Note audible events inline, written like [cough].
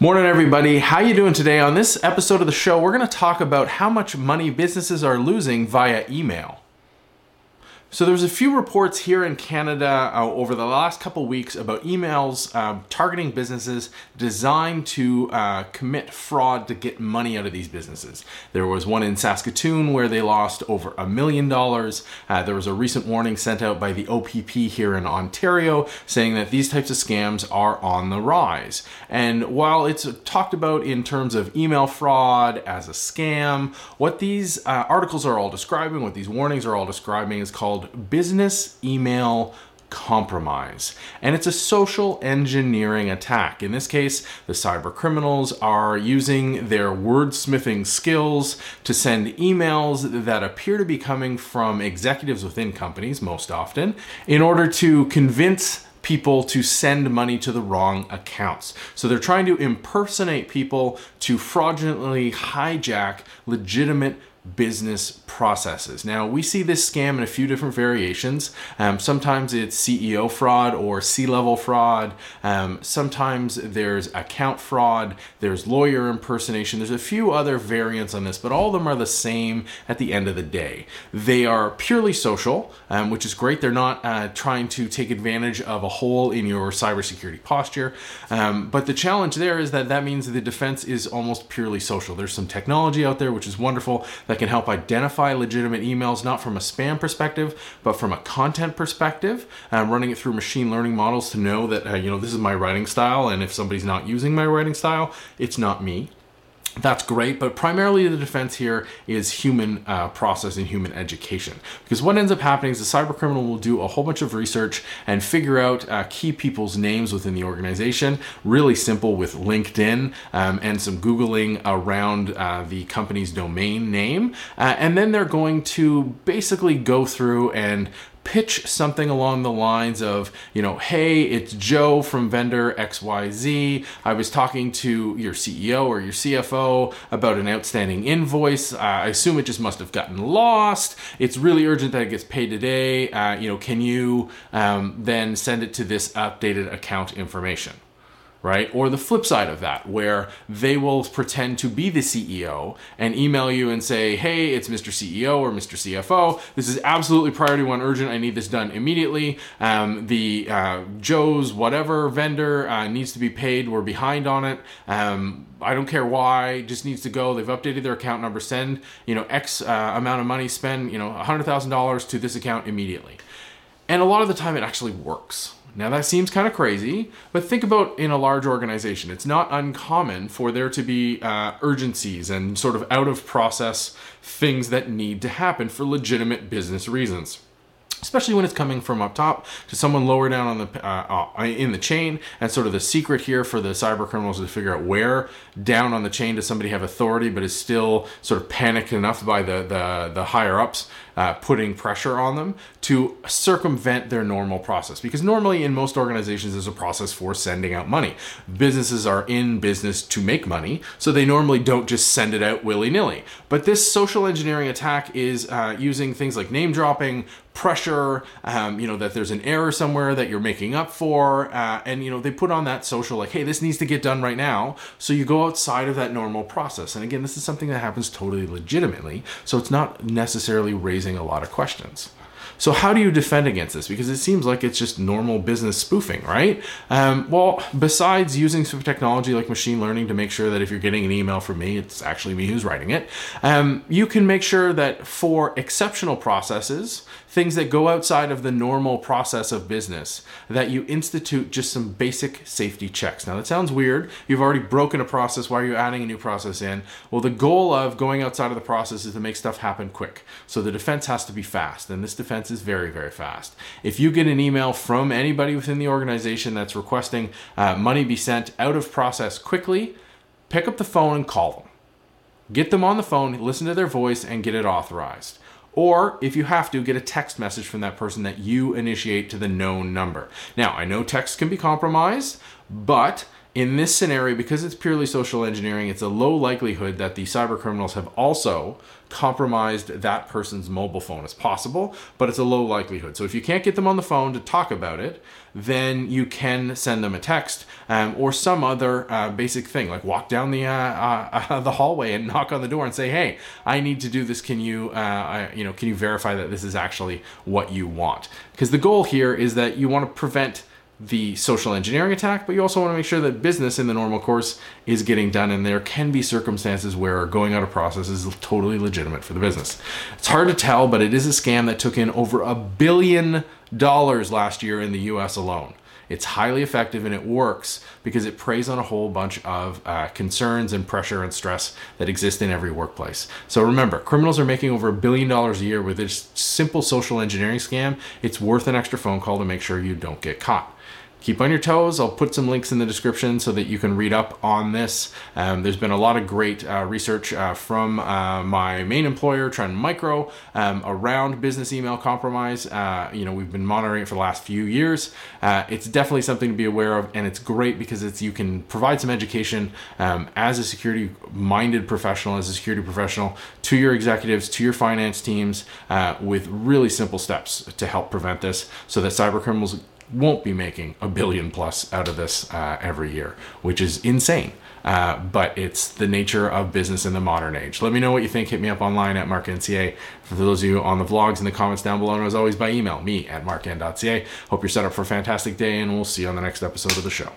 Morning everybody. How you doing today? On this episode of the show, we're going to talk about how much money businesses are losing via email. So there's a few reports here in Canada uh, over the last couple weeks about emails uh, targeting businesses designed to uh, commit fraud to get money out of these businesses. There was one in Saskatoon where they lost over a million dollars. Uh, there was a recent warning sent out by the OPP here in Ontario saying that these types of scams are on the rise. And while it's talked about in terms of email fraud as a scam, what these uh, articles are all describing, what these warnings are all describing, is called business email compromise. And it's a social engineering attack. In this case, the cyber criminals are using their wordsmithing skills to send emails that appear to be coming from executives within companies, most often, in order to convince people to send money to the wrong accounts. So they're trying to impersonate people to fraudulently hijack legitimate business processes. Now, we see this scam in a few different variations. Um, sometimes it's CEO fraud or C level fraud. Um, sometimes there's account fraud. There's lawyer impersonation. There's a few other variants on this, but all of them are the same at the end of the day. They are purely social, um, which is great. They're not uh, trying to take advantage of a hole in your cybersecurity posture. Um, but the challenge there is that that means the defense is almost purely social. There's some technology out there, which is wonderful that can help identify legitimate emails, not from a spam perspective, but from a content perspective. I'm running it through machine learning models to know that, uh, you know, this is my writing style, and if somebody's not using my writing style, it's not me that's great, but primarily the defense here is human uh, process and human education. Because what ends up happening is the cyber criminal will do a whole bunch of research and figure out uh, key people's names within the organization. Really simple with LinkedIn um, and some Googling around uh, the company's domain name. Uh, and then they're going to basically go through and pitch something along the lines of, you know, hey, it's Joe from vendor XYZ. I was talking to your CEO or your CFO about an outstanding invoice. Uh, I assume it just must have gotten lost. It's really urgent that it gets paid today. Uh, you know, can you um, then send it to this updated account information? Right? Or the flip side of that, where they will pretend to be the CEO and email you and say, hey, it's Mr. CEO or Mr. CFO. This is absolutely priority one urgent. I need this done immediately. Um, the uh, Joe's whatever vendor uh, needs to be paid. We're behind on it. Um, I don't care why, just needs to go. They've updated their account number. Send, you know, X uh, amount of money, spend, you know, $100,000 to this account immediately. And a lot of the time it actually works now that seems kind of crazy, but think about in a large organization. It's not uncommon for there to be uh, urgencies and sort of out of process things that need to happen for legitimate business reasons especially when it's coming from up top to someone lower down on the uh, uh, in the chain. And sort of the secret here for the cyber criminals is to figure out where down on the chain does somebody have authority, but is still sort of panicked enough by the the, the higher ups uh, putting pressure on them to circumvent their normal process. Because normally in most organizations, there's a process for sending out money. Businesses are in business to make money, so they normally don't just send it out willy nilly. But this social engineering attack is uh, using things like name dropping, pressure, um, you know, that there's an error somewhere that you're making up for. Uh, and, you know, they put on that social, like, hey, this needs to get done right now. So you go outside of that normal process. And again, this is something that happens totally legitimately. So it's not necessarily raising raising a lot of questions. So, how do you defend against this? Because it seems like it's just normal business spoofing, right? Um, well, besides using some technology like machine learning to make sure that if you're getting an email from me, it's actually me who's writing it, um, you can make sure that for exceptional processes, things that go outside of the normal process of business, that you institute just some basic safety checks. Now, that sounds weird. You've already broken a process. Why are you adding a new process in? Well, the goal of going outside of the process is to make stuff happen quick. So the defense has to be fast, and this defense is very, very fast. If you get an email from anybody within the organization that's requesting uh, money be sent out of process quickly, pick up the phone and call them. Get them on the phone, listen to their voice, and get it authorized. Or if you have to, get a text message from that person that you initiate to the known number. Now, I know text can be compromised, but in this scenario, because it's purely social engineering, it's a low likelihood that the cyber criminals have also compromised that person's mobile phone. It's possible, but it's a low likelihood. So if you can't get them on the phone to talk about it, then you can send them a text um, or some other uh, basic thing, like walk down the uh, uh, [laughs] the hallway and knock on the door and say, "Hey, I need to do this. Can you, uh, you know, can you verify that this is actually what you want?" Because the goal here is that you want to prevent the social engineering attack, but you also want to make sure that business in the normal course is getting done. And there can be circumstances where going out of process is totally legitimate for the business. It's hard to tell, but it is a scam that took in over a billion dollars last year in the US alone. It's highly effective and it works because it preys on a whole bunch of uh, concerns and pressure and stress that exist in every workplace. So remember, criminals are making over a billion dollars a year with this simple social engineering scam. It's worth an extra phone call to make sure you don't get caught keep on your toes. I'll put some links in the description so that you can read up on this. Um, there's been a lot of great uh, research uh, from uh, my main employer, Trend Micro, um, around business email compromise. Uh, you know, we've been monitoring it for the last few years. Uh, it's definitely something to be aware of, and it's great because it's you can provide some education um, as a security-minded professional, as a security professional, to your executives, to your finance teams, uh, with really simple steps to help prevent this, so that cyber criminals won't be making a billion plus out of this uh, every year, which is insane. Uh, but it's the nature of business in the modern age. Let me know what you think. Hit me up online at markn.ca. For those of you on the vlogs in the comments down below, and as always by email, me at markn.ca. Hope you're set up for a fantastic day, and we'll see you on the next episode of the show.